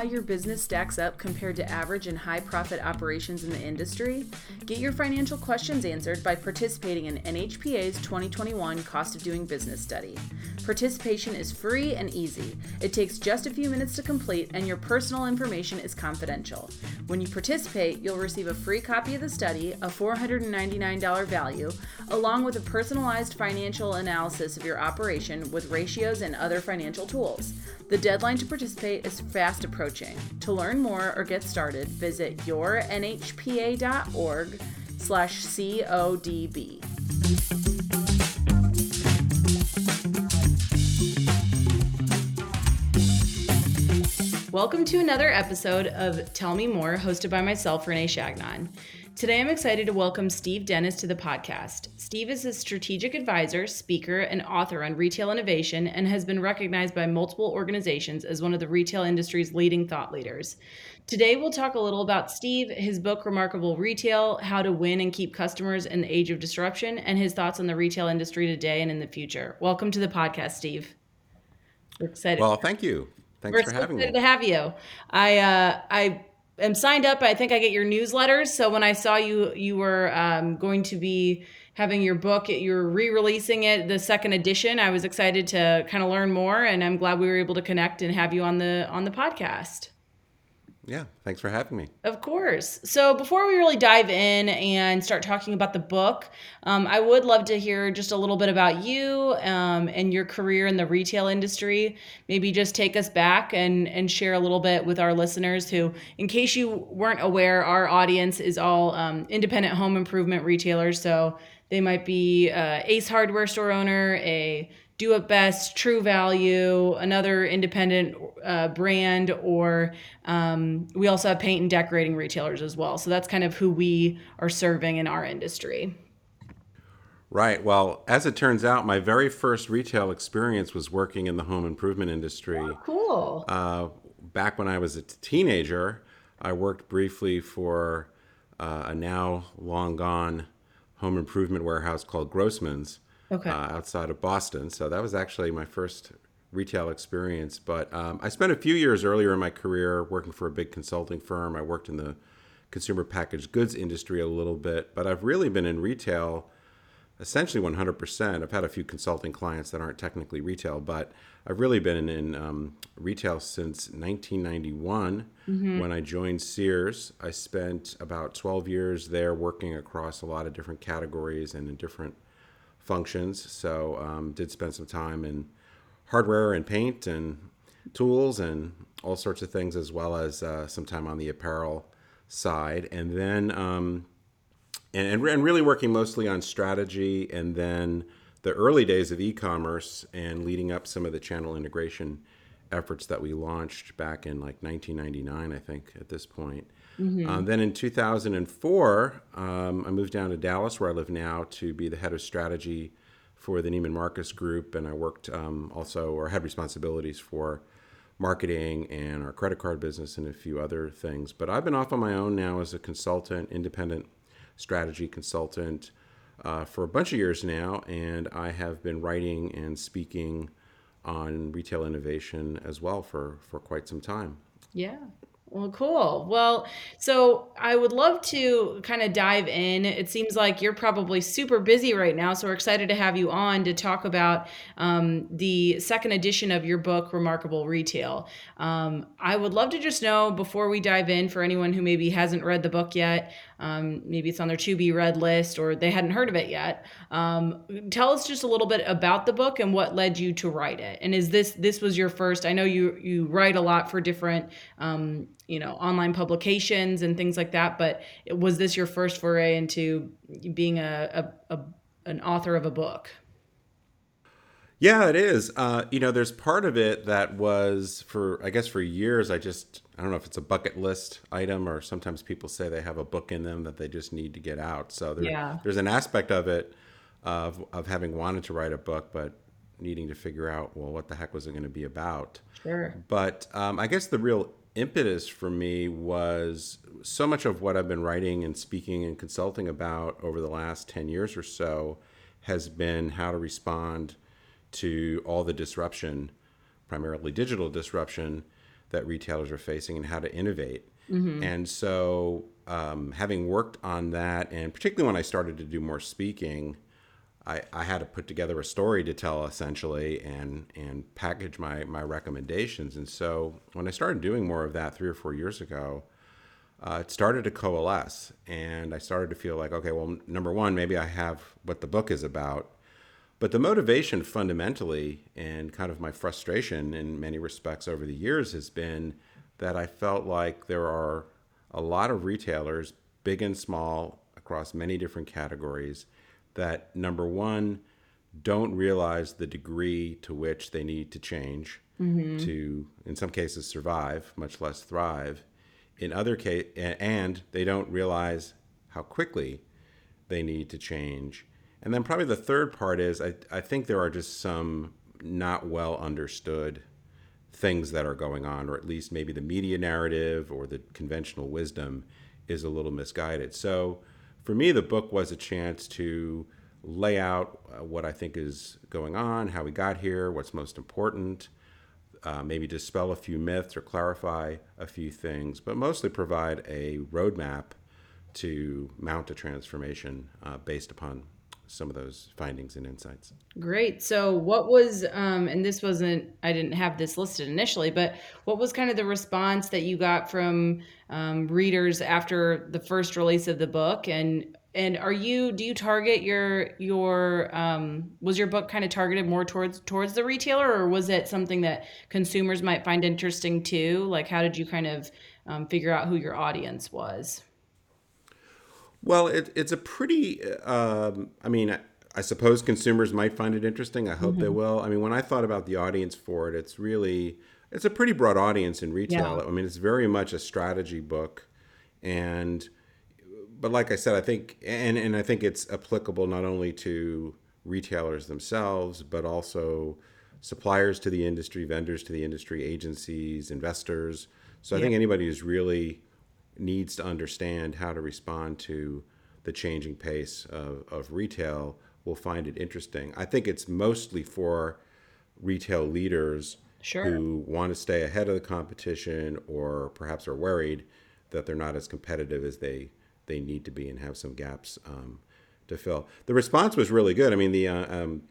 how your business stacks up compared to average and high profit operations in the industry? Get your financial questions answered by participating in NHPA's 2021 Cost of Doing Business study. Participation is free and easy. It takes just a few minutes to complete, and your personal information is confidential. When you participate, you'll receive a free copy of the study, a $499 value, along with a personalized financial analysis of your operation with ratios and other financial tools. The deadline to participate is fast approaching. To learn more or get started, visit yournhpa.org slash CODB. Welcome to another episode of Tell Me More, hosted by myself, Renee Shagnon. Today, I'm excited to welcome Steve Dennis to the podcast. Steve is a strategic advisor, speaker, and author on retail innovation and has been recognized by multiple organizations as one of the retail industry's leading thought leaders. Today, we'll talk a little about Steve, his book, Remarkable Retail How to Win and Keep Customers in the Age of Disruption, and his thoughts on the retail industry today and in the future. Welcome to the podcast, Steve. We're excited. Well, thank you. Thanks We're for having me. to have you. I uh, I am signed up. I think I get your newsletters. So when I saw you, you were um, going to be having your book, you're re-releasing it, the second edition. I was excited to kind of learn more, and I'm glad we were able to connect and have you on the on the podcast. Yeah, thanks for having me. Of course. So, before we really dive in and start talking about the book, um, I would love to hear just a little bit about you um, and your career in the retail industry. Maybe just take us back and, and share a little bit with our listeners who, in case you weren't aware, our audience is all um, independent home improvement retailers. So, they might be uh, Ace Hardware store owner, a do it best, True Value, another independent uh, brand, or um, we also have paint and decorating retailers as well. So that's kind of who we are serving in our industry. Right. Well, as it turns out, my very first retail experience was working in the home improvement industry. Oh, cool. Uh, back when I was a teenager, I worked briefly for uh, a now long gone home improvement warehouse called Grossman's okay. uh, outside of Boston. So that was actually my first retail experience. But um, I spent a few years earlier in my career working for a big consulting firm. I worked in the consumer packaged goods industry a little bit, but I've really been in retail essentially 100%. I've had a few consulting clients that aren't technically retail, but I've really been in um, retail since 1991 mm-hmm. when I joined Sears. I spent about 12 years there working across a lot of different categories and in different functions. So um, did spend some time in hardware and paint and tools and all sorts of things, as well as uh, some time on the apparel side, and then um, and, and really working mostly on strategy, and then the early days of e-commerce and leading up some of the channel integration efforts that we launched back in like 1999, I think, at this point. Mm-hmm. Um, then in 2004, um, I moved down to Dallas, where I live now, to be the head of strategy for the Neiman Marcus Group, and I worked um, also or had responsibilities for marketing and our credit card business and a few other things. But I've been off on my own now as a consultant, independent strategy consultant, uh, for a bunch of years now, and I have been writing and speaking on retail innovation as well for for quite some time. Yeah. Well, cool. Well, so I would love to kind of dive in. It seems like you're probably super busy right now, so we're excited to have you on to talk about um, the second edition of your book, Remarkable Retail. Um, I would love to just know before we dive in, for anyone who maybe hasn't read the book yet, um, maybe it's on their to be read list or they hadn't heard of it yet. Um, tell us just a little bit about the book and what led you to write it. And is this this was your first? I know you you write a lot for different um, you know online publications and things like that, but was this your first foray into being a, a, a an author of a book? Yeah, it is. Uh, you know, there's part of it that was for, I guess, for years. I just, I don't know if it's a bucket list item or sometimes people say they have a book in them that they just need to get out. So there, yeah. there's an aspect of it of of having wanted to write a book, but needing to figure out, well, what the heck was it going to be about? Sure. But um, I guess the real impetus for me was so much of what I've been writing and speaking and consulting about over the last 10 years or so has been how to respond to all the disruption, primarily digital disruption, that retailers are facing and how to innovate. Mm-hmm. And so, um, having worked on that, and particularly when I started to do more speaking, I, I had to put together a story to tell essentially and and package my my recommendations. And so when I started doing more of that three or four years ago, uh, it started to coalesce, and I started to feel like, okay, well, number one, maybe I have what the book is about, but the motivation fundamentally and kind of my frustration in many respects over the years has been that I felt like there are a lot of retailers, big and small, across many different categories that number one don't realize the degree to which they need to change mm-hmm. to in some cases survive much less thrive in other case and they don't realize how quickly they need to change and then probably the third part is i, I think there are just some not well understood things that are going on or at least maybe the media narrative or the conventional wisdom is a little misguided. So for me, the book was a chance to lay out uh, what I think is going on, how we got here, what's most important, uh, maybe dispel a few myths or clarify a few things, but mostly provide a roadmap to mount a transformation uh, based upon some of those findings and insights. Great. So, what was, um, and this wasn't, I didn't have this listed initially, but what was kind of the response that you got from um, readers after the first release of the book? And and are you do you target your your um, was your book kind of targeted more towards towards the retailer or was it something that consumers might find interesting too like how did you kind of um, figure out who your audience was well, it, it's a pretty. Um, I mean, I, I, suppose consumers might find it interesting. I hope mm-hmm. they will. I mean, when I thought about the audience for it, it's really it's a pretty broad audience in retail. Yeah. I mean, it's very much a strategy book, and but like I said, I think and and I think it's applicable not only to retailers themselves, but also suppliers to the industry, vendors to the industry, agencies, investors. So yeah. I think anybody who's really needs to understand how to respond to the changing pace of, of retail will find it interesting. I think it's mostly for retail leaders sure. who want to stay ahead of the competition or perhaps are worried that they're not as competitive as they, they need to be and have some gaps um, to fill. The response was really good. I mean, the uh, um,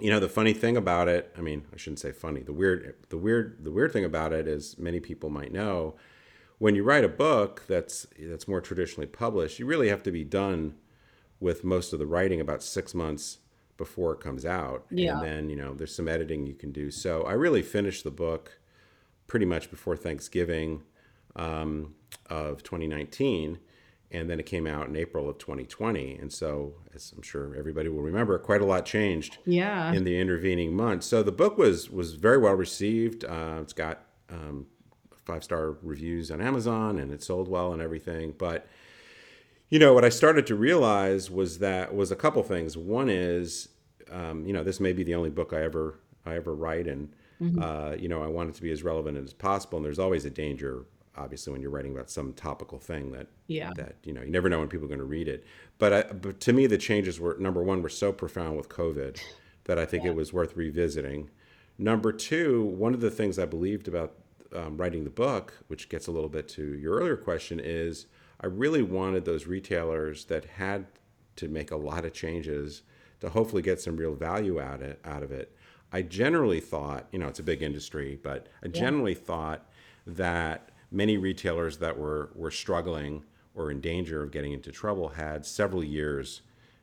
you know the funny thing about it. I mean, I shouldn't say funny. The weird the weird the weird thing about it is many people might know when you write a book that's that's more traditionally published, you really have to be done with most of the writing about six months before it comes out. Yeah. And then, you know, there's some editing you can do. So I really finished the book pretty much before Thanksgiving um, of 2019. And then it came out in April of 2020. And so, as I'm sure everybody will remember, quite a lot changed yeah. in the intervening months. So the book was was very well received. Uh, it's got um, five star reviews on Amazon and it sold well and everything. But you know what I started to realize was that was a couple things. One is, um, you know, this may be the only book I ever I ever write, and mm-hmm. uh, you know, I want it to be as relevant as possible. And there's always a danger, obviously, when you're writing about some topical thing that yeah. that you know you never know when people are going to read it. But I, but to me, the changes were number one were so profound with COVID that I think yeah. it was worth revisiting. Number two, one of the things I believed about um, writing the book, which gets a little bit to your earlier question, is I really wanted those retailers that had to make a lot of changes to hopefully get some real value out of, out of it. I generally thought, you know, it's a big industry, but I yeah. generally thought that many retailers that were, were struggling or in danger of getting into trouble had several years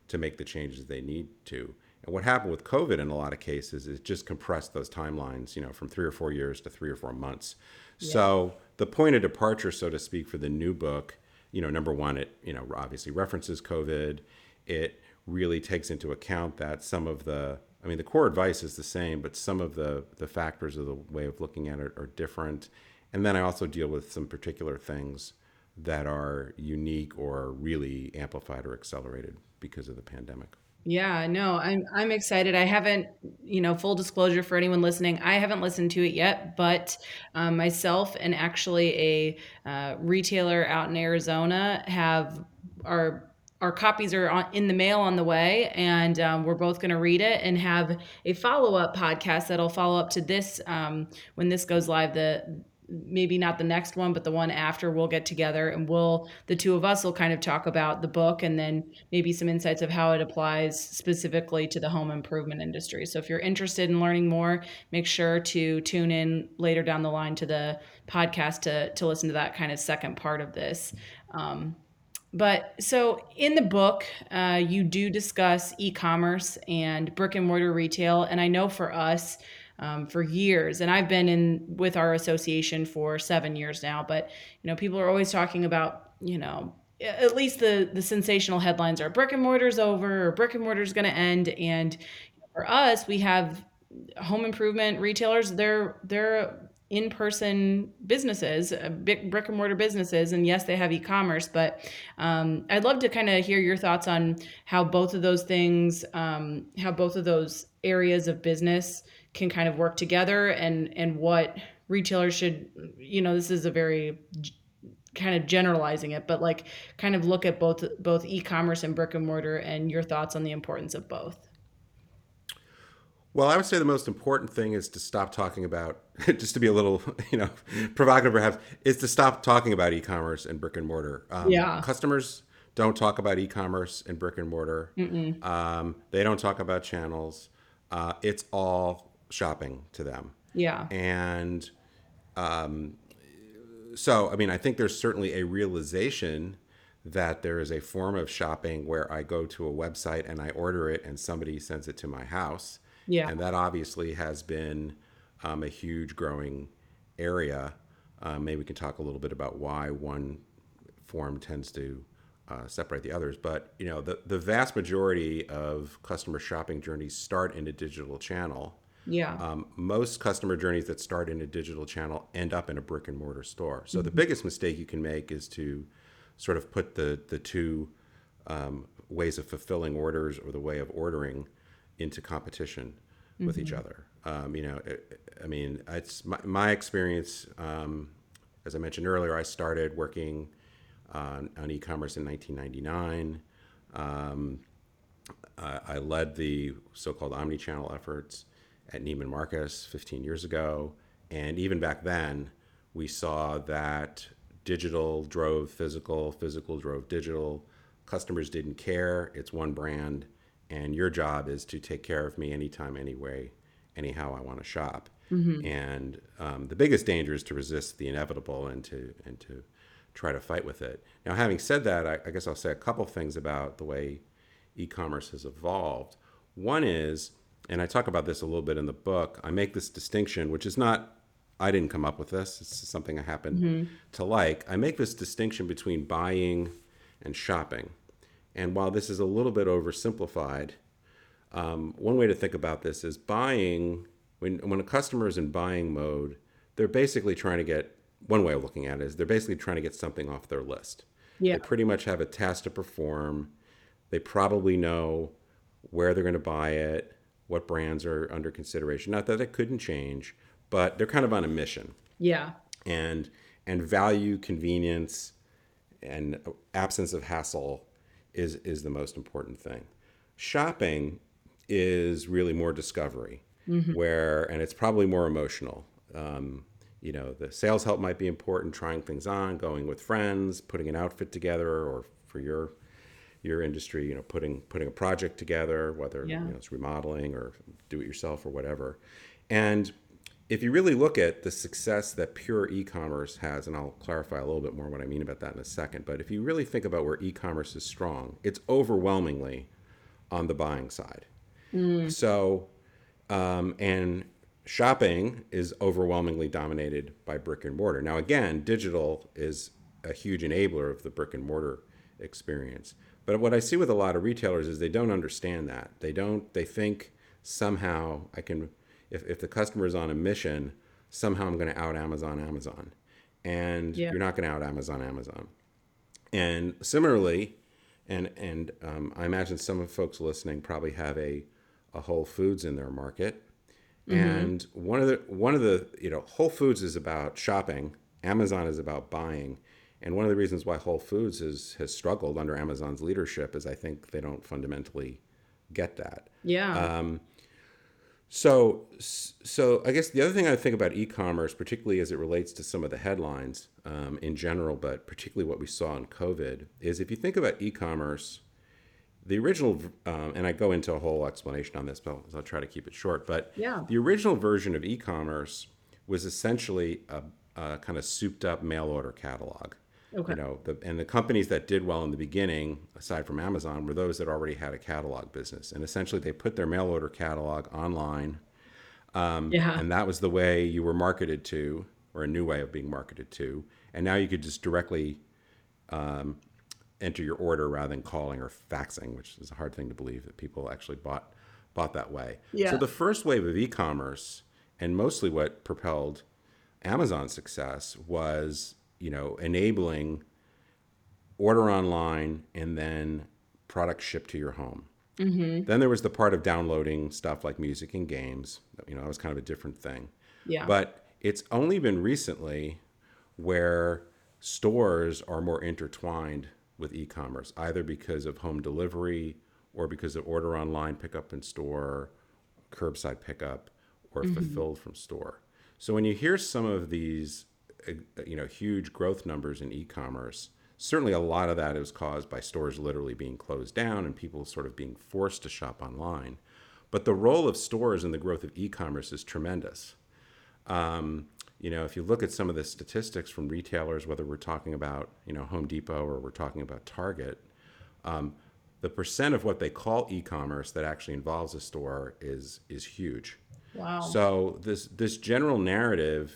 to make the changes they need to. And what happened with COVID in a lot of cases is just compressed those timelines, you know, from three or four years to three or four months. Yeah. So the point of departure, so to speak, for the new book, you know, number one, it, you know, obviously references COVID. It really takes into account that some of the, I mean, the core advice is the same, but some of the, the factors of the way of looking at it are different. And then I also deal with some particular things that are unique or really amplified or accelerated because of the pandemic. Yeah, no, I'm I'm excited. I haven't, you know, full disclosure for anyone listening, I haven't listened to it yet, but um, myself and actually a uh, retailer out in Arizona have our our copies are on, in the mail on the way, and um, we're both going to read it and have a follow up podcast that'll follow up to this um, when this goes live. The maybe not the next one, but the one after, we'll get together and we'll, the two of us will kind of talk about the book and then maybe some insights of how it applies specifically to the home improvement industry. So if you're interested in learning more, make sure to tune in later down the line to the podcast to, to listen to that kind of second part of this. Um, but so in the book, uh, you do discuss e commerce and brick and mortar retail. And I know for us, um, for years, and I've been in with our association for seven years now. But you know, people are always talking about you know at least the the sensational headlines are brick and mortar's over or brick and mortar's going to end. And for us, we have home improvement retailers. They're they're in-person businesses, uh, big brick and mortar businesses, and yes, they have e-commerce. But um, I'd love to kind of hear your thoughts on how both of those things, um, how both of those areas of business can kind of work together and and what retailers should you know this is a very kind of generalizing it but like kind of look at both both e-commerce and brick and mortar and your thoughts on the importance of both well, I would say the most important thing is to stop talking about, just to be a little, you know, provocative perhaps, is to stop talking about e-commerce and brick and mortar. Um, yeah. Customers don't talk about e-commerce and brick and mortar. Um, they don't talk about channels. Uh, it's all shopping to them. Yeah. And um, so, I mean, I think there's certainly a realization that there is a form of shopping where I go to a website and I order it and somebody sends it to my house. Yeah. And that obviously has been um, a huge growing area. Uh, maybe we can talk a little bit about why one form tends to uh, separate the others. But you know, the the vast majority of customer shopping journeys start in a digital channel, yeah. Um, most customer journeys that start in a digital channel end up in a brick and mortar store. So mm-hmm. the biggest mistake you can make is to sort of put the the two um, ways of fulfilling orders or the way of ordering into competition mm-hmm. with each mm-hmm. other. Um, you know, it, I mean, it's my, my experience. Um, as I mentioned earlier, I started working on, on e-commerce in 1999. Um, I, I led the so-called omni-channel efforts at Neiman Marcus 15 years ago. And even back then, we saw that digital drove physical, physical drove digital. Customers didn't care. It's one brand. And your job is to take care of me anytime, anyway, anyhow I want to shop. Mm-hmm. And um, the biggest danger is to resist the inevitable and to, and to try to fight with it. Now, having said that, I, I guess I'll say a couple things about the way e commerce has evolved. One is and I talk about this a little bit in the book. I make this distinction, which is not I didn't come up with this. It's something I happen mm-hmm. to like. I make this distinction between buying and shopping. And while this is a little bit oversimplified, um, one way to think about this is buying, when, when a customer is in buying mode, they're basically trying to get, one way of looking at it is they're basically trying to get something off their list. Yeah. They pretty much have a task to perform. They probably know where they're going to buy it what brands are under consideration. Not that it couldn't change, but they're kind of on a mission. Yeah. And and value, convenience, and absence of hassle is is the most important thing. Shopping is really more discovery, mm-hmm. where and it's probably more emotional. Um, you know, the sales help might be important, trying things on, going with friends, putting an outfit together, or for your your industry, you know, putting putting a project together, whether yeah. you know, it's remodeling or do it yourself or whatever. And if you really look at the success that pure e-commerce has, and I'll clarify a little bit more what I mean about that in a second, but if you really think about where e-commerce is strong, it's overwhelmingly on the buying side. Mm. So, um, and shopping is overwhelmingly dominated by brick and mortar. Now, again, digital is a huge enabler of the brick and mortar experience. But what I see with a lot of retailers is they don't understand that. They don't. They think somehow I can, if if the customer is on a mission, somehow I'm going to out Amazon Amazon, and yeah. you're not going to out Amazon Amazon. And similarly, and and um, I imagine some of folks listening probably have a a Whole Foods in their market. Mm-hmm. And one of the one of the you know Whole Foods is about shopping. Amazon is about buying. And one of the reasons why Whole Foods has has struggled under Amazon's leadership is I think they don't fundamentally get that. Yeah. Um, so, so I guess the other thing I think about e-commerce, particularly as it relates to some of the headlines um, in general, but particularly what we saw in COVID, is if you think about e-commerce, the original, um, and I go into a whole explanation on this, but I'll, I'll, try to keep it short. But yeah. the original version of e-commerce was essentially a, a kind of souped-up mail order catalog. Okay. You know, the, and the companies that did well in the beginning, aside from Amazon, were those that already had a catalog business. And essentially, they put their mail order catalog online. Um, yeah. And that was the way you were marketed to, or a new way of being marketed to. And now you could just directly um, enter your order rather than calling or faxing, which is a hard thing to believe that people actually bought bought that way. Yeah. So the first wave of e-commerce, and mostly what propelled Amazon's success, was you know, enabling order online and then product shipped to your home. Mm-hmm. Then there was the part of downloading stuff like music and games. You know, that was kind of a different thing. Yeah. But it's only been recently where stores are more intertwined with e-commerce, either because of home delivery or because of order online, pickup in store, curbside pickup, or mm-hmm. fulfilled from store. So when you hear some of these you know huge growth numbers in e-commerce. Certainly, a lot of that is caused by stores literally being closed down and people sort of being forced to shop online. But the role of stores in the growth of e-commerce is tremendous. Um, you know, if you look at some of the statistics from retailers, whether we're talking about you know Home Depot or we're talking about Target, um, the percent of what they call e-commerce that actually involves a store is is huge. Wow. So this this general narrative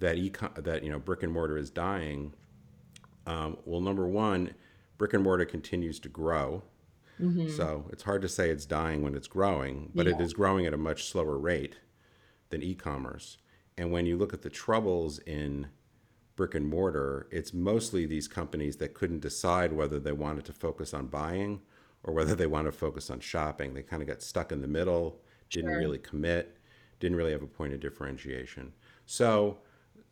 that e that you know brick and mortar is dying. Um, well, number one, brick and mortar continues to grow. Mm-hmm. So it's hard to say it's dying when it's growing, but yeah. it is growing at a much slower rate than e-commerce. And when you look at the troubles in brick and mortar, it's mostly these companies that couldn't decide whether they wanted to focus on buying or whether they want to focus on shopping. They kind of got stuck in the middle, didn't sure. really commit, didn't really have a point of differentiation. So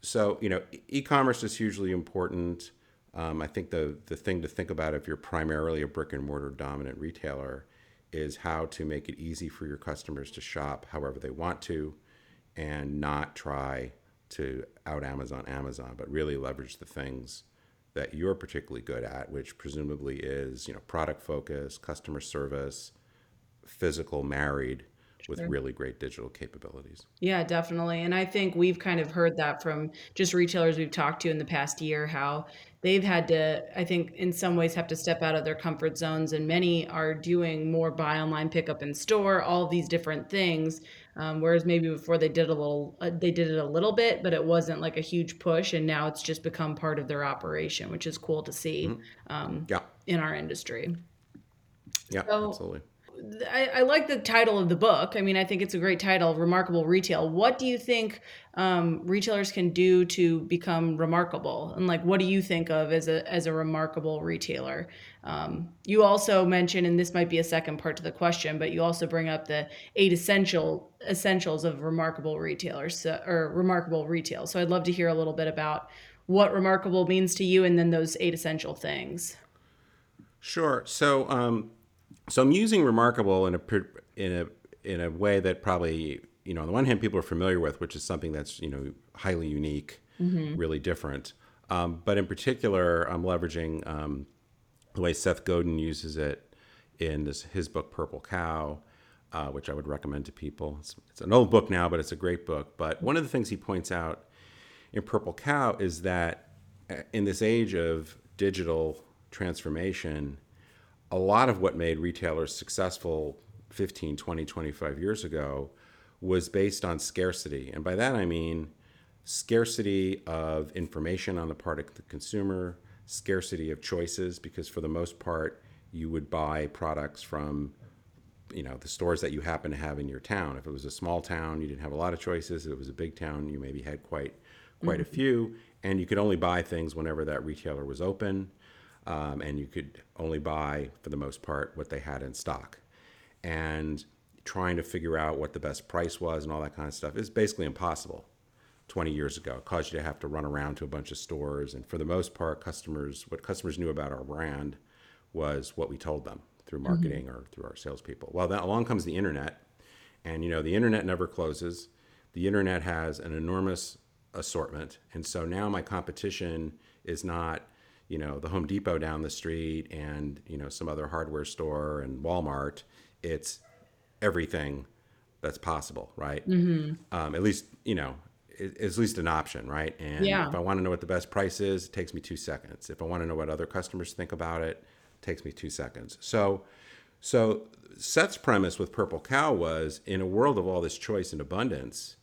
so you know, e-commerce is hugely important. Um, I think the the thing to think about if you're primarily a brick and mortar dominant retailer is how to make it easy for your customers to shop however they want to, and not try to out Amazon Amazon, but really leverage the things that you're particularly good at, which presumably is you know product focus, customer service, physical married with really great digital capabilities. Yeah, definitely. And I think we've kind of heard that from just retailers we've talked to in the past year how they've had to I think in some ways have to step out of their comfort zones and many are doing more buy online pickup in store, all these different things. Um, whereas maybe before they did a little uh, they did it a little bit, but it wasn't like a huge push and now it's just become part of their operation, which is cool to see mm-hmm. um, yeah. in our industry. Yeah, so, absolutely. I, I, like the title of the book. I mean, I think it's a great title, Remarkable Retail. What do you think um, retailers can do to become remarkable? And like, what do you think of as a as a remarkable retailer? Um, you also mentioned, and this might be a second part to the question, but you also bring up the eight essential essentials of remarkable retailers so, or remarkable retail. So I'd love to hear a little bit about what remarkable means to you, and then those eight essential things. Sure. So. Um so I'm using remarkable in a in a in a way that probably you know on the one hand people are familiar with, which is something that's you know highly unique, mm-hmm. really different. Um, but in particular, I'm leveraging um, the way Seth Godin uses it in this, his book Purple Cow, uh, which I would recommend to people. It's, it's an old book now, but it's a great book. But one of the things he points out in Purple Cow is that uh, in this age of digital transformation, a lot of what made retailers successful 15, 20, 25 years ago was based on scarcity. And by that I mean scarcity of information on the part of the consumer, scarcity of choices, because for the most part, you would buy products from you know the stores that you happen to have in your town. If it was a small town, you didn't have a lot of choices. If it was a big town, you maybe had quite quite mm-hmm. a few, and you could only buy things whenever that retailer was open. Um, and you could only buy, for the most part, what they had in stock. And trying to figure out what the best price was and all that kind of stuff is basically impossible 20 years ago. It caused you to have to run around to a bunch of stores. And for the most part, customers, what customers knew about our brand was what we told them through marketing mm-hmm. or through our salespeople. Well, then along comes the internet. And, you know, the internet never closes. The internet has an enormous assortment. And so now my competition is not, you know, the Home Depot down the street and, you know, some other hardware store and Walmart. It's everything that's possible, right? Mm-hmm. Um, at least, you know, it's at least an option, right? And yeah. if I want to know what the best price is, it takes me two seconds. If I want to know what other customers think about it, it takes me two seconds. So, so Seth's premise with Purple Cow was in a world of all this choice and abundance,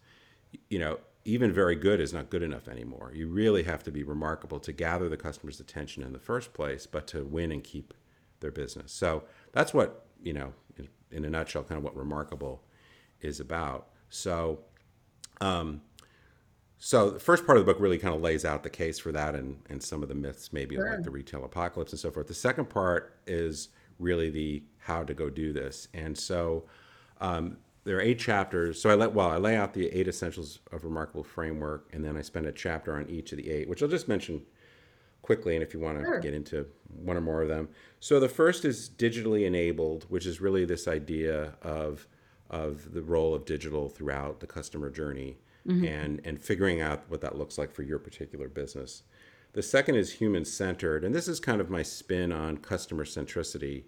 you know, even very good is not good enough anymore. You really have to be remarkable to gather the customer's attention in the first place, but to win and keep their business. So that's what, you know, in, in a nutshell, kind of what remarkable is about. So, um, so the first part of the book really kind of lays out the case for that and, and some of the myths, maybe sure. like the retail apocalypse and so forth. The second part is really the how to go do this. And so um, there are eight chapters. So I let well, I lay out the eight essentials of remarkable framework, and then I spend a chapter on each of the eight, which I'll just mention quickly, and if you want to sure. get into one or more of them. So the first is digitally enabled, which is really this idea of of the role of digital throughout the customer journey mm-hmm. and and figuring out what that looks like for your particular business. The second is human centered, and this is kind of my spin on customer centricity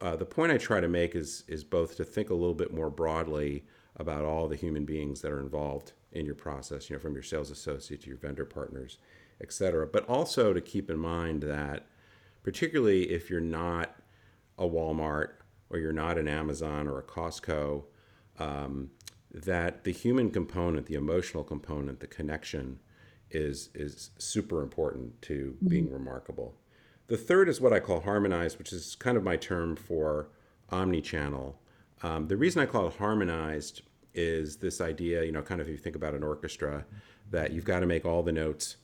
uh, the point I try to make is is both to think a little bit more broadly about all the human beings that are involved in your process, you know, from your sales associate to your vendor partners, et cetera, but also to keep in mind that particularly if you're not a Walmart or you're not an Amazon or a Costco, um, that the human component, the emotional component, the connection is is super important to mm-hmm. being remarkable. The third is what I call harmonized, which is kind of my term for omni-channel. Um, the reason I call it harmonized is this idea, you know, kind of if you think about an orchestra, that you've got to make all the notes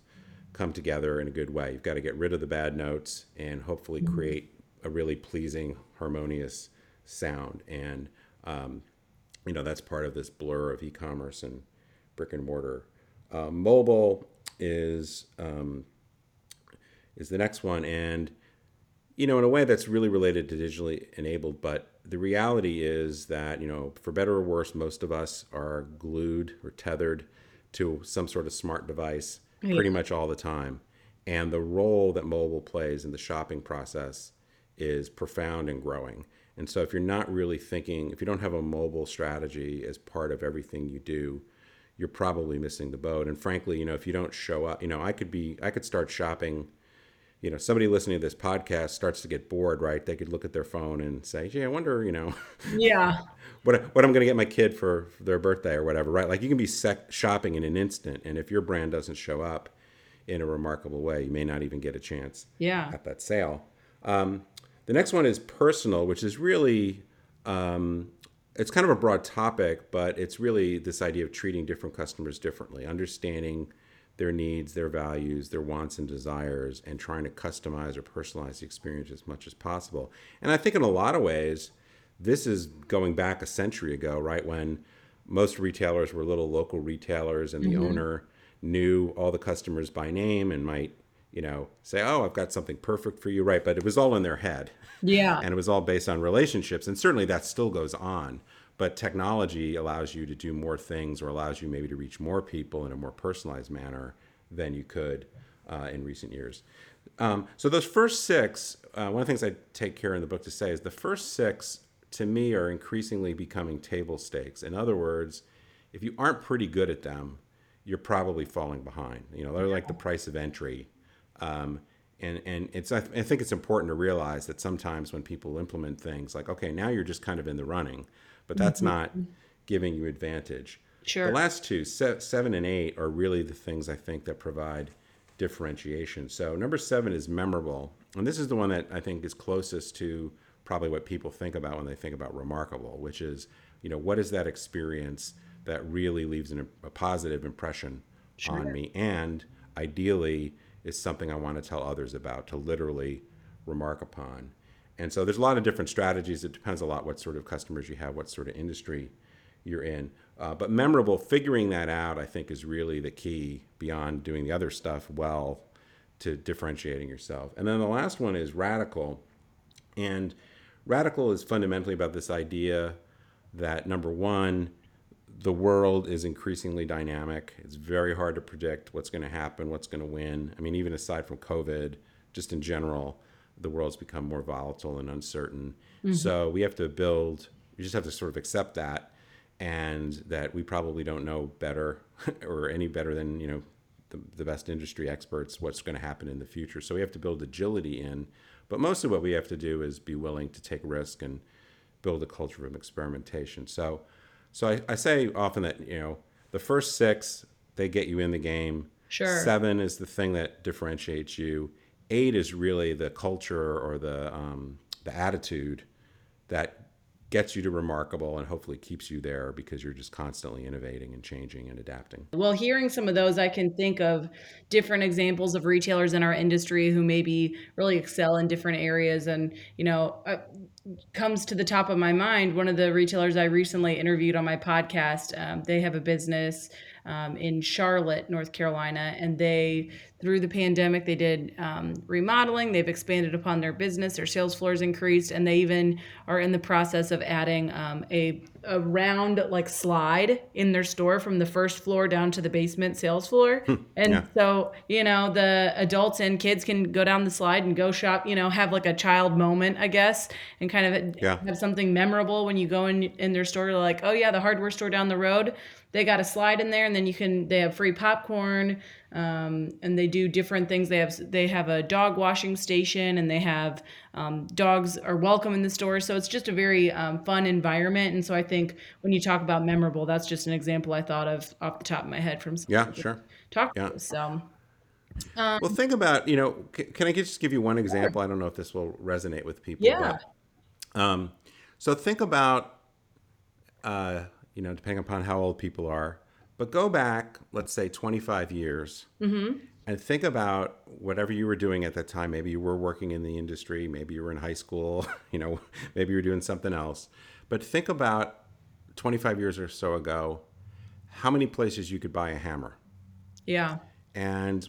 come together in a good way. You've got to get rid of the bad notes and hopefully mm-hmm. create a really pleasing, harmonious sound. And, um, you know, that's part of this blur of e commerce and brick and mortar. Uh, mobile is um, is the next one. And, you know, in a way that's really related to digitally enabled, but the reality is that, you know, for better or worse, most of us are glued or tethered to some sort of smart device yeah. pretty much all the time. And the role that mobile plays in the shopping process is profound and growing. And so if you're not really thinking, if you don't have a mobile strategy as part of everything you do, you're probably missing the boat. And frankly, you know, if you don't show up, you know, I could be, I could start shopping you know, somebody listening to this podcast starts to get bored, right? They could look at their phone and say, "Gee, I wonder, you know, yeah, what what I'm going to get my kid for, for, their birthday or whatever, right? Like you can be sec- shopping in an instant, and if your brand doesn't show up in a remarkable way, you may not even get a chance, yeah, at that sale. Um, the next one is personal, which is really um, it's kind of a broad topic, but it's really this idea of treating different customers differently, understanding their needs, their values, their wants and desires, and trying to customize or personalize the experience as much as possible. And I think in a lot of ways, this is going back a century ago, right? When most retailers were little local retailers and the mm-hmm. owner knew all the customers by name and might, you know, say, oh, I've got something perfect for you, right? But it was all in their head. Yeah. and it was all based on relationships. And certainly that still goes on but technology allows you to do more things or allows you maybe to reach more people in a more personalized manner than you could uh, in recent years. Um, so those first six, uh, one of the things I take care in the book to say is the first six to me are increasingly becoming table stakes. In other words, if you aren't pretty good at them, you're probably falling behind. You know, they're like the price of entry. Um, and and it's I, th- I think it's important to realize that sometimes when people implement things like okay now you're just kind of in the running but that's mm-hmm. not giving you advantage. Sure. The last two, seven and eight, are really the things I think that provide differentiation. So number seven is memorable, and this is the one that I think is closest to probably what people think about when they think about remarkable, which is you know what is that experience that really leaves an, a positive impression sure. on me, and ideally is something I want to tell others about to literally remark upon. And so there's a lot of different strategies. It depends a lot what sort of customers you have, what sort of industry you're in. Uh, but memorable, figuring that out, I think, is really the key beyond doing the other stuff well to differentiating yourself. And then the last one is radical. And radical is fundamentally about this idea that number one, the world is increasingly dynamic. It's very hard to predict what's going to happen, what's going to win. I mean, even aside from COVID, just in general, the world's become more volatile and uncertain. Mm-hmm. So we have to build, we just have to sort of accept that and that we probably don't know better or any better than, you know, the, the best industry experts what's going to happen in the future. So we have to build agility in. But mostly what we have to do is be willing to take risk and build a culture of experimentation. So, so I, I say often that you know the first six they get you in the game. Sure. Seven is the thing that differentiates you. Eight is really the culture or the um, the attitude that gets you to remarkable and hopefully keeps you there because you're just constantly innovating and changing and adapting. Well, hearing some of those, I can think of different examples of retailers in our industry who maybe really excel in different areas. And, you know, uh, comes to the top of my mind one of the retailers I recently interviewed on my podcast. Um, they have a business um, in Charlotte, North Carolina, and they through the pandemic they did um, remodeling. They've expanded upon their business. Their sales floors increased, and they even are in the process of adding um, a a round like slide in their store from the first floor down to the basement sales floor. Hmm. and yeah. so, you know, the adults and kids can go down the slide and go shop, you know, have like a child moment, I guess, and kind of yeah. have something memorable when you go in in their store like, "Oh yeah, the hardware store down the road, they got a slide in there and then you can they have free popcorn um, and they do different things. They have they have a dog washing station and they have um, dogs are welcome in the store. So it's just a very um, fun environment and so i think when you talk about memorable that's just an example i thought of off the top of my head from yeah sure. talk. Yeah. so um, well think about you know can i just give you one example? Sure. i don't know if this will resonate with people yeah. but, um, so think about uh, you know, depending upon how old people are. But go back, let's say 25 years, mm-hmm. and think about whatever you were doing at that time. Maybe you were working in the industry, maybe you were in high school, you know, maybe you were doing something else. But think about 25 years or so ago, how many places you could buy a hammer. Yeah. And,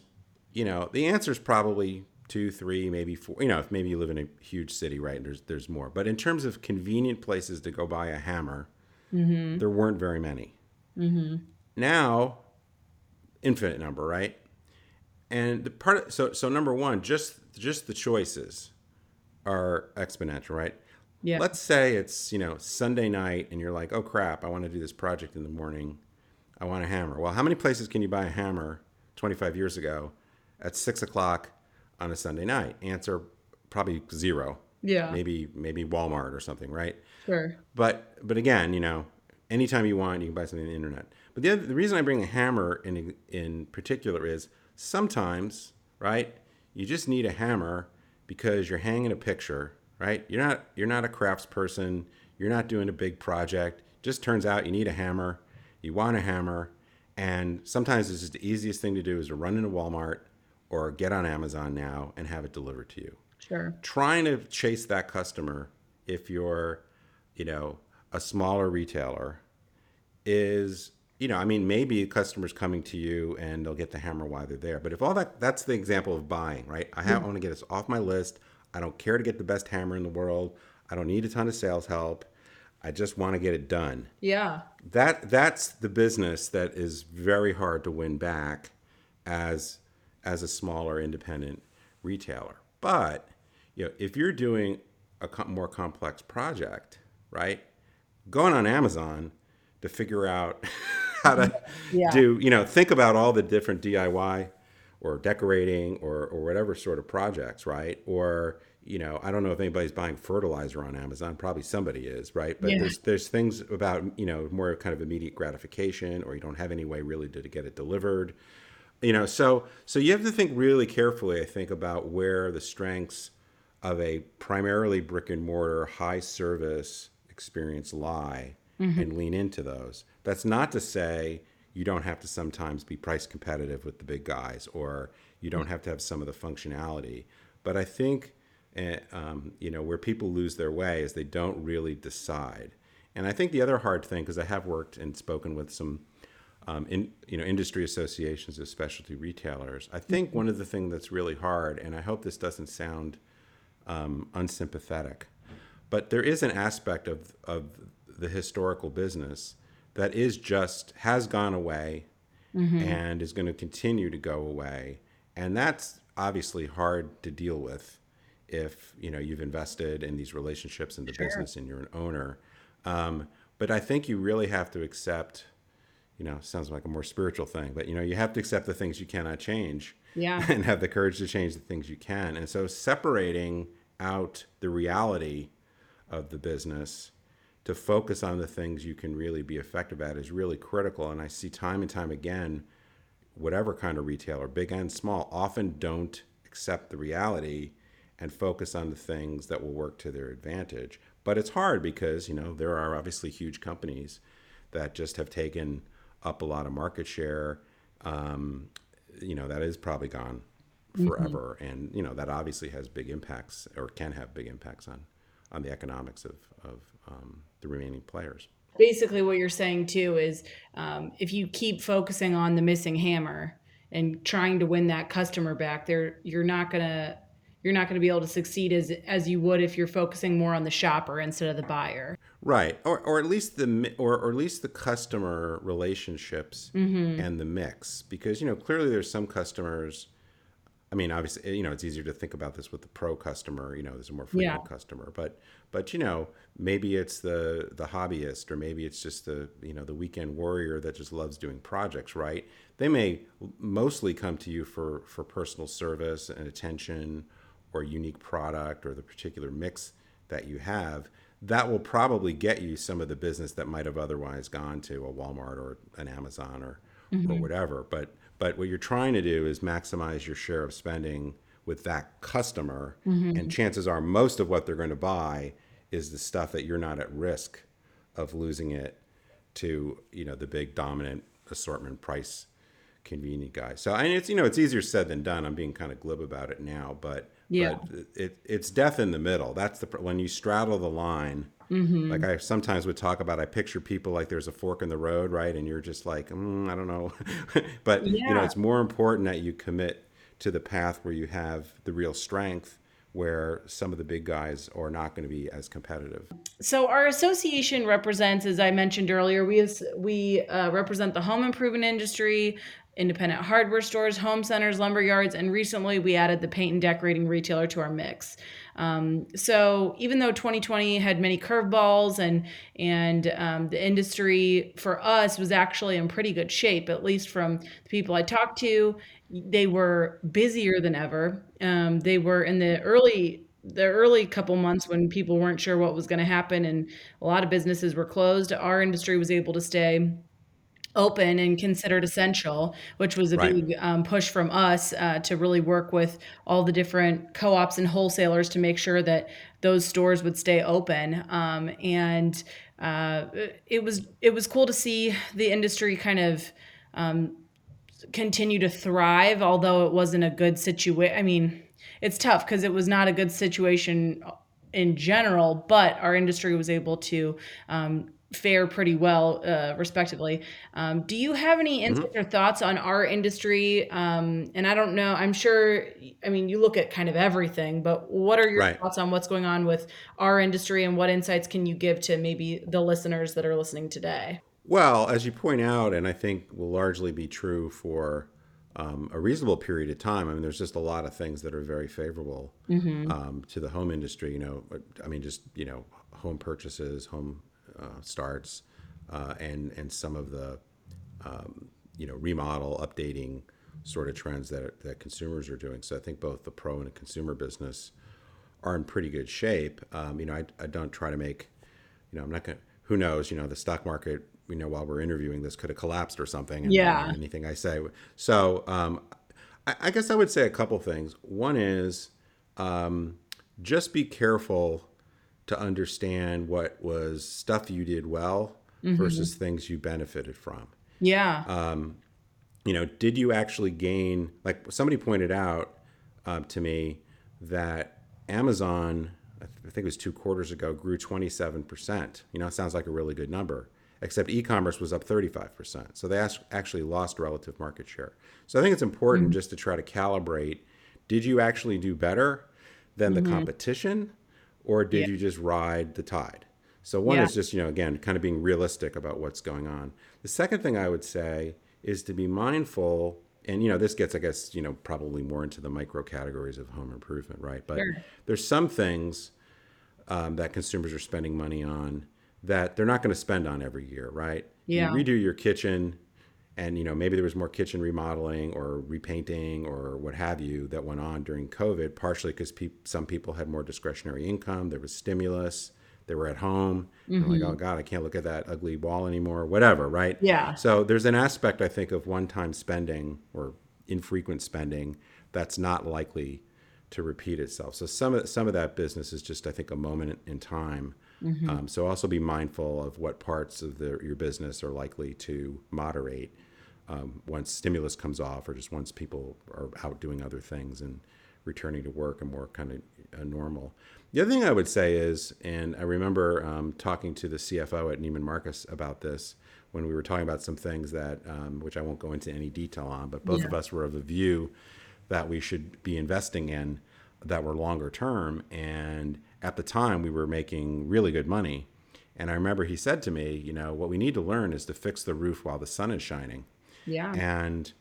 you know, the answer is probably two, three, maybe four. You know, if maybe you live in a huge city, right? There's there's more. But in terms of convenient places to go buy a hammer, Mm-hmm. There weren't very many. Mm-hmm. Now, infinite number, right? And the part of, so so number one, just just the choices are exponential, right? Yeah. Let's say it's you know Sunday night and you're like, oh crap, I want to do this project in the morning. I want a hammer. Well, how many places can you buy a hammer 25 years ago at six o'clock on a Sunday night? Answer probably zero. Yeah. Maybe maybe Walmart or something, right? Sure. But but again, you know, anytime you want, you can buy something on the internet. But the other, the reason I bring a hammer in in particular is sometimes, right? You just need a hammer because you're hanging a picture, right? You're not you're not a crafts person. You're not doing a big project. Just turns out you need a hammer. You want a hammer, and sometimes it's just the easiest thing to do is to run into Walmart or get on Amazon now and have it delivered to you. Sure. Trying to chase that customer if you're, you know, a smaller retailer is, you know, I mean, maybe a customers coming to you and they'll get the hammer while they're there. But if all that, that's the example of buying, right? I, have, I want to get this off my list. I don't care to get the best hammer in the world. I don't need a ton of sales help. I just want to get it done. Yeah. That that's the business that is very hard to win back as as a smaller independent retailer. But you know, if you're doing a more complex project, right? Going on Amazon to figure out how to yeah. do, you know, think about all the different DIY or decorating or, or whatever sort of projects, right? Or, you know, I don't know if anybody's buying fertilizer on Amazon. Probably somebody is, right? But yeah. there's there's things about, you know, more kind of immediate gratification or you don't have any way really to, to get it delivered. You know, so so you have to think really carefully, I think, about where the strengths of a primarily brick and mortar high service experience lie mm-hmm. and lean into those. That's not to say you don't have to sometimes be price competitive with the big guys or you don't have to have some of the functionality. But I think um, you know, where people lose their way is they don't really decide. And I think the other hard thing, because I have worked and spoken with some, um, in, you know, industry associations of specialty retailers. I think one of the things that's really hard, and I hope this doesn't sound um, unsympathetic, but there is an aspect of, of the historical business that is just has gone away mm-hmm. and is going to continue to go away, and that's obviously hard to deal with if you know you've invested in these relationships in the sure. business and you're an owner. Um, but I think you really have to accept, you know, sounds like a more spiritual thing, but you know, you have to accept the things you cannot change. Yeah. And have the courage to change the things you can. And so separating out the reality of the business to focus on the things you can really be effective at is really critical. And I see time and time again, whatever kind of retailer, big and small, often don't accept the reality and focus on the things that will work to their advantage. But it's hard because, you know, there are obviously huge companies that just have taken up a lot of market share. Um, you know, that is probably gone forever. Mm-hmm. And, you know, that obviously has big impacts or can have big impacts on, on the economics of, of um, the remaining players. Basically, what you're saying too is um, if you keep focusing on the missing hammer and trying to win that customer back, there you're not gonna you're not going to be able to succeed as as you would if you're focusing more on the shopper instead of the buyer. Right, or or at least the or, or at least the customer relationships mm-hmm. and the mix, because you know clearly there's some customers. I mean, obviously, you know, it's easier to think about this with the pro customer. You know, there's a more frequent yeah. customer, but but you know, maybe it's the the hobbyist, or maybe it's just the you know the weekend warrior that just loves doing projects. Right? They may mostly come to you for for personal service and attention or unique product or the particular mix that you have, that will probably get you some of the business that might have otherwise gone to a Walmart or an Amazon or mm-hmm. or whatever. But but what you're trying to do is maximize your share of spending with that customer, mm-hmm. and chances are most of what they're going to buy is the stuff that you're not at risk of losing it to you know the big dominant assortment price convenient guy. So and it's you know it's easier said than done. I'm being kind of glib about it now, but yeah, but it, it's death in the middle. That's the when you straddle the line. Mm-hmm. Like I sometimes would talk about, I picture people like there's a fork in the road, right? And you're just like, mm, I don't know, but yeah. you know, it's more important that you commit to the path where you have the real strength where some of the big guys are not going to be as competitive. So our association represents, as I mentioned earlier, we we uh, represent the home improvement industry, independent hardware stores, home centers, lumber yards, and recently we added the paint and decorating retailer to our mix. Um, so even though 2020 had many curveballs and and um, the industry for us was actually in pretty good shape, at least from the people I talked to, they were busier than ever. Um, they were in the early the early couple months when people weren't sure what was going to happen and a lot of businesses were closed. Our industry was able to stay open and considered essential, which was a right. big um, push from us uh, to really work with all the different co-ops and wholesalers to make sure that those stores would stay open. Um, and uh, it was it was cool to see the industry kind of um, continue to thrive, although it wasn't a good situation. I mean, it's tough because it was not a good situation in general, but our industry was able to um, fare pretty well, uh, respectively. Um, do you have any mm-hmm. insights mm-hmm. or thoughts on our industry? Um, and I don't know, I'm sure, I mean, you look at kind of everything, but what are your right. thoughts on what's going on with our industry and what insights can you give to maybe the listeners that are listening today? Well, as you point out, and I think will largely be true for um, a reasonable period of time. I mean, there's just a lot of things that are very favorable mm-hmm. um, to the home industry. You know, I mean, just you know, home purchases, home uh, starts, uh, and and some of the um, you know remodel, updating sort of trends that that consumers are doing. So I think both the pro and the consumer business are in pretty good shape. Um, you know, I, I don't try to make, you know, I'm not going. to Who knows? You know, the stock market. You know, while we're interviewing this, could have collapsed or something. And, yeah. anything I say. So um, I, I, guess I would say a couple things. One is um, just be careful to understand what was stuff you did well mm-hmm. versus things you benefited from. Yeah. Um, you know, did you actually gain? Like somebody pointed out um, to me that Amazon, I think it was two quarters ago, grew 27%. You know, it sounds like a really good number, except e commerce was up 35%. So they actually lost relative market share. So I think it's important mm-hmm. just to try to calibrate did you actually do better than the mm-hmm. competition, or did yeah. you just ride the tide? So one yeah. is just, you know, again, kind of being realistic about what's going on. The second thing I would say is to be mindful and you know this gets i guess you know probably more into the micro categories of home improvement right but sure. there's some things um, that consumers are spending money on that they're not going to spend on every year right yeah you redo your kitchen and you know maybe there was more kitchen remodeling or repainting or what have you that went on during covid partially because pe- some people had more discretionary income there was stimulus they were at home. Mm-hmm. like, oh God, I can't look at that ugly wall anymore, whatever, right? Yeah. So there's an aspect, I think, of one time spending or infrequent spending that's not likely to repeat itself. So some of, some of that business is just, I think, a moment in time. Mm-hmm. Um, so also be mindful of what parts of the, your business are likely to moderate um, once stimulus comes off or just once people are out doing other things and returning to work and more kind of uh, normal. The other thing I would say is, and I remember um, talking to the CFO at Neiman Marcus about this when we were talking about some things that, um, which I won't go into any detail on, but both yeah. of us were of the view that we should be investing in that were longer term. And at the time, we were making really good money. And I remember he said to me, you know, what we need to learn is to fix the roof while the sun is shining. Yeah. And,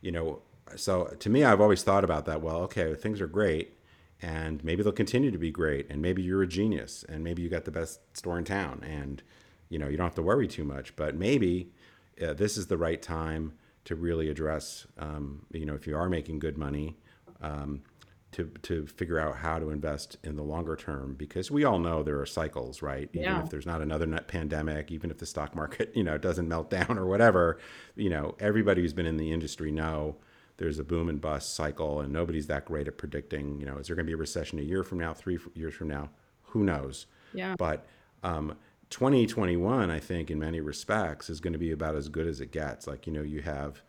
you know, so to me, I've always thought about that. Well, okay, things are great and maybe they'll continue to be great and maybe you're a genius and maybe you got the best store in town and you know you don't have to worry too much but maybe uh, this is the right time to really address um, you know if you are making good money um, to, to figure out how to invest in the longer term because we all know there are cycles right yeah. even if there's not another pandemic even if the stock market you know doesn't melt down or whatever you know everybody who's been in the industry know there's a boom and bust cycle, and nobody's that great at predicting. You know, is there going to be a recession a year from now, three years from now? Who knows? Yeah. But um, 2021, I think, in many respects, is going to be about as good as it gets. Like, you know, you have,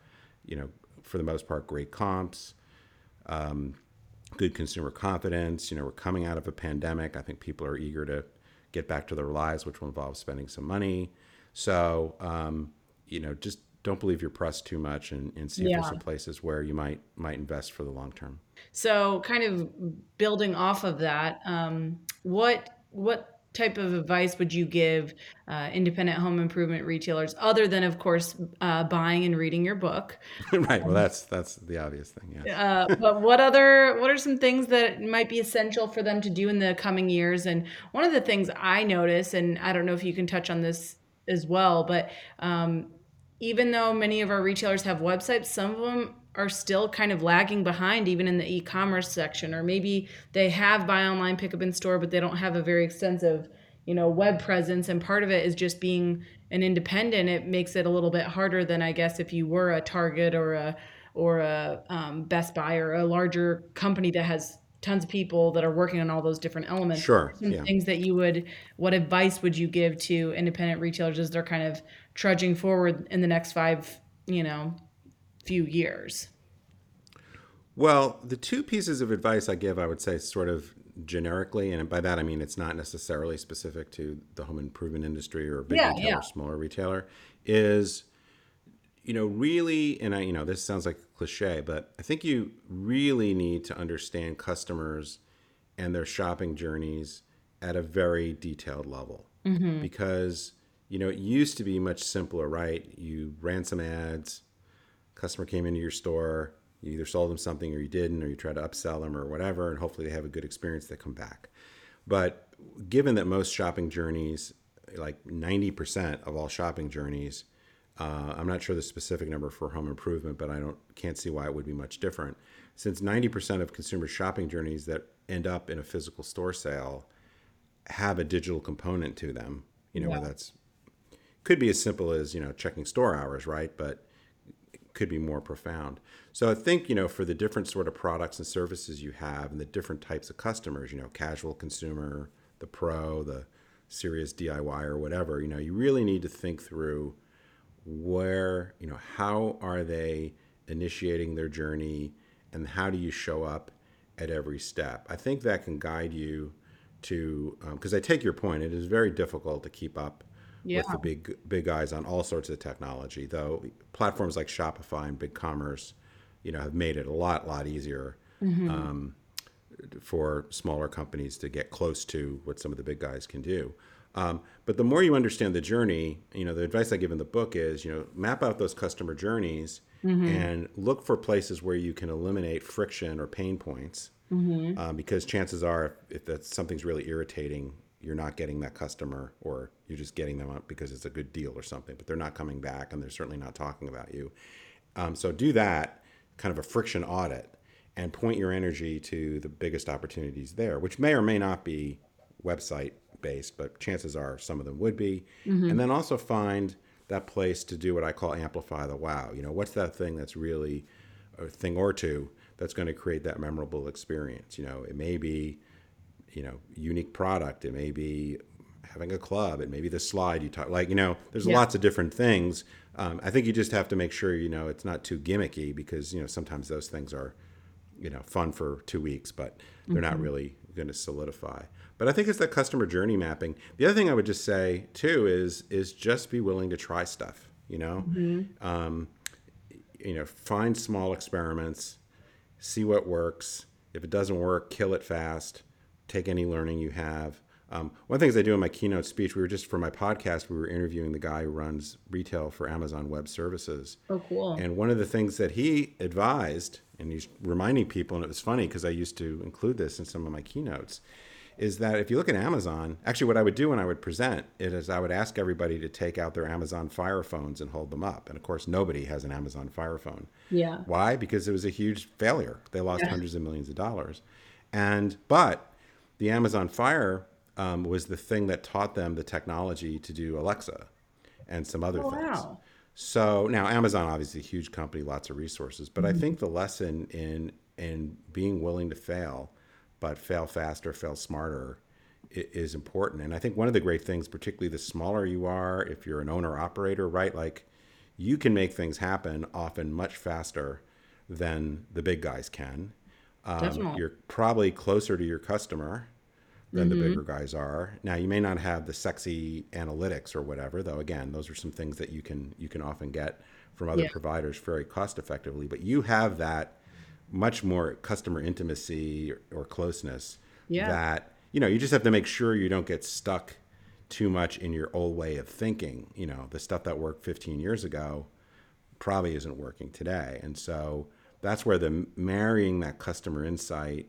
you know, for the most part, great comps, um, good consumer confidence. You know, we're coming out of a pandemic. I think people are eager to get back to their lives, which will involve spending some money. So, um, you know, just don't believe your press too much and, and see yeah. if there's some places where you might might invest for the long term. So, kind of building off of that, um, what what type of advice would you give uh, independent home improvement retailers, other than, of course, uh, buying and reading your book? right. Well, that's that's the obvious thing. Yeah. Uh, but what other what are some things that might be essential for them to do in the coming years? And one of the things I notice, and I don't know if you can touch on this as well, but um, even though many of our retailers have websites, some of them are still kind of lagging behind even in the e-commerce section or maybe they have buy online pick up in store but they don't have a very extensive you know web presence and part of it is just being an independent it makes it a little bit harder than i guess if you were a target or a or a um, best buy or a larger company that has tons of people that are working on all those different elements sure some yeah. things that you would what advice would you give to independent retailers as they're kind of trudging forward in the next five, you know, few years? Well, the two pieces of advice I give, I would say, sort of generically, and by that I mean it's not necessarily specific to the home improvement industry or a big yeah, retailer, yeah. smaller retailer, is you know really, and I you know this sounds like a cliche, but I think you really need to understand customers and their shopping journeys at a very detailed level mm-hmm. because you know, it used to be much simpler, right? You ran some ads, customer came into your store, you either sold them something or you didn't, or you tried to upsell them or whatever, and hopefully they have a good experience, they come back. But given that most shopping journeys, like 90% of all shopping journeys, uh, I'm not sure the specific number for home improvement, but I don't can't see why it would be much different. Since 90% of consumer shopping journeys that end up in a physical store sale have a digital component to them, you know, yeah. whether that's could be as simple as you know checking store hours, right? But could be more profound. So I think you know for the different sort of products and services you have and the different types of customers, you know, casual consumer, the pro, the serious DIY or whatever, you know, you really need to think through where, you know, how are they initiating their journey and how do you show up at every step. I think that can guide you to because um, I take your point. It is very difficult to keep up yeah. with the big big guys on all sorts of technology. Though platforms like Shopify and BigCommerce, you know, have made it a lot lot easier mm-hmm. um, for smaller companies to get close to what some of the big guys can do. Um, but the more you understand the journey, you know, the advice I give in the book is, you know, map out those customer journeys mm-hmm. and look for places where you can eliminate friction or pain points. Mm-hmm. Um, because chances are, if that's something's really irritating, you're not getting that customer, or you're just getting them up because it's a good deal or something. But they're not coming back, and they're certainly not talking about you. Um, so do that kind of a friction audit, and point your energy to the biggest opportunities there, which may or may not be website based, but chances are some of them would be. Mm-hmm. And then also find that place to do what I call amplify the wow. You know, what's that thing that's really a thing or two that's going to create that memorable experience? You know, it may be, you know, unique product. It may be having a club. It may be the slide you talk. Like, you know, there's yeah. lots of different things. Um, I think you just have to make sure you know it's not too gimmicky because you know sometimes those things are, you know, fun for two weeks, but they're mm-hmm. not really going to solidify. But I think it's that customer journey mapping. The other thing I would just say too is is just be willing to try stuff. You know, mm-hmm. um, you know, find small experiments, see what works. If it doesn't work, kill it fast. Take any learning you have. Um, one of the things I do in my keynote speech, we were just for my podcast, we were interviewing the guy who runs retail for Amazon Web Services. Oh, cool. And one of the things that he advised, and he's reminding people, and it was funny because I used to include this in some of my keynotes, is that if you look at Amazon, actually, what I would do when I would present it is I would ask everybody to take out their Amazon Fire phones and hold them up. And of course, nobody has an Amazon Fire phone. Yeah. Why? Because it was a huge failure. They lost yeah. hundreds of millions of dollars. And, but the Amazon Fire um, was the thing that taught them the technology to do Alexa and some other oh, things. Wow. So now Amazon, obviously, a huge company, lots of resources. But mm-hmm. I think the lesson in in being willing to fail but fail faster, fail smarter is important. And I think one of the great things, particularly the smaller you are, if you're an owner operator, right? Like you can make things happen often much faster than the big guys can. Um, you're probably closer to your customer than mm-hmm. the bigger guys are. Now you may not have the sexy analytics or whatever, though. Again, those are some things that you can you can often get from other yeah. providers very cost effectively. But you have that much more customer intimacy or, or closeness yeah. that you know you just have to make sure you don't get stuck too much in your old way of thinking you know the stuff that worked 15 years ago probably isn't working today and so that's where the marrying that customer insight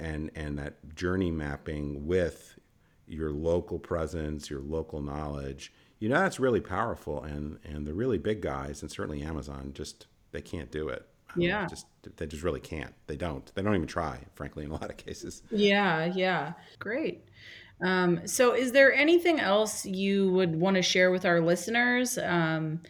and and that journey mapping with your local presence your local knowledge you know that's really powerful and and the really big guys and certainly amazon just they can't do it yeah. just they just really can't. They don't. They don't even try, frankly, in a lot of cases. Yeah, yeah. Great. Um, so is there anything else you would want to share with our listeners? Um,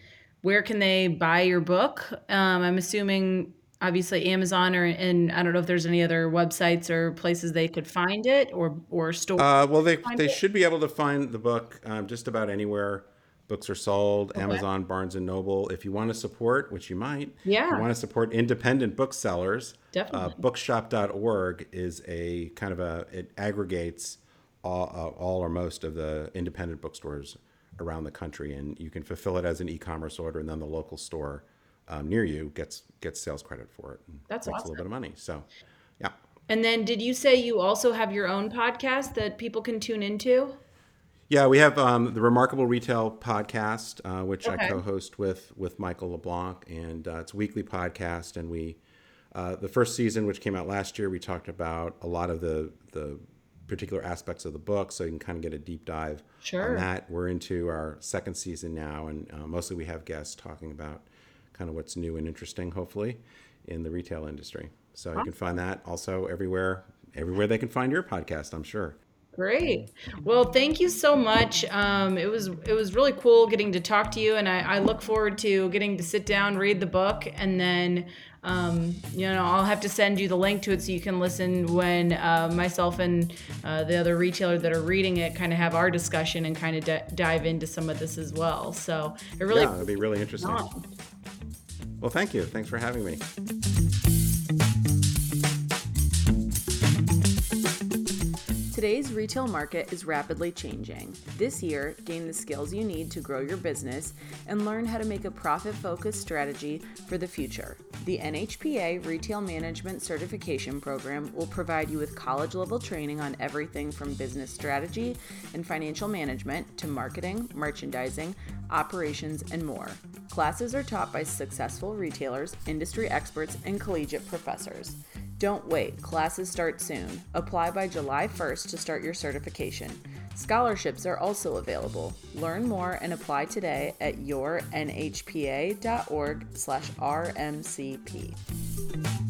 where can they buy your book? Um, I'm assuming obviously Amazon or and I don't know if there's any other websites or places they could find it or or store. Uh, well, they they it. should be able to find the book um, just about anywhere books are sold okay. amazon barnes and noble if you want to support which you might yeah you want to support independent booksellers definitely uh, bookshop.org is a kind of a it aggregates all, uh, all or most of the independent bookstores around the country and you can fulfill it as an e-commerce order and then the local store um, near you gets gets sales credit for it that's makes awesome. a little bit of money so yeah and then did you say you also have your own podcast that people can tune into yeah, we have um, the Remarkable Retail podcast, uh, which okay. I co-host with with Michael LeBlanc, and uh, it's a weekly podcast. And we, uh, the first season, which came out last year, we talked about a lot of the the particular aspects of the book, so you can kind of get a deep dive sure. on that. We're into our second season now, and uh, mostly we have guests talking about kind of what's new and interesting, hopefully, in the retail industry. So awesome. you can find that also everywhere, everywhere they can find your podcast. I'm sure. Great. Well, thank you so much. Um, it was it was really cool getting to talk to you, and I, I look forward to getting to sit down, read the book, and then um, you know I'll have to send you the link to it so you can listen when uh, myself and uh, the other retailer that are reading it kind of have our discussion and kind of d- dive into some of this as well. So it really yeah, it'll be really interesting. Well, thank you. Thanks for having me. Today's retail market is rapidly changing. This year, gain the skills you need to grow your business and learn how to make a profit focused strategy for the future. The NHPA Retail Management Certification Program will provide you with college level training on everything from business strategy and financial management to marketing, merchandising, operations, and more. Classes are taught by successful retailers, industry experts, and collegiate professors. Don't wait, classes start soon. Apply by July 1st to start your certification. Scholarships are also available. Learn more and apply today at yournhpa.org/rmcp.